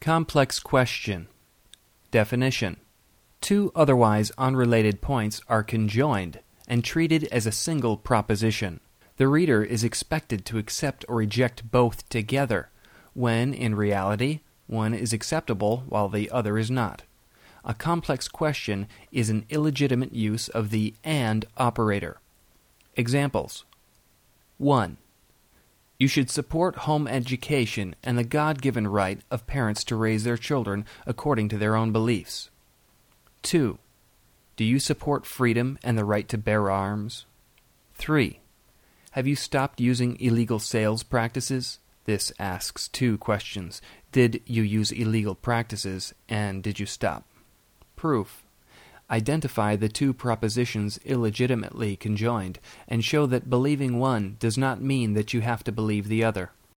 Complex question. Definition. Two otherwise unrelated points are conjoined and treated as a single proposition. The reader is expected to accept or reject both together, when in reality one is acceptable while the other is not. A complex question is an illegitimate use of the and operator. Examples 1. You should support home education and the God given right of parents to raise their children according to their own beliefs. 2. Do you support freedom and the right to bear arms? 3. Have you stopped using illegal sales practices? This asks two questions. Did you use illegal practices, and did you stop? Proof. Identify the two propositions illegitimately conjoined, and show that believing one does not mean that you have to believe the other.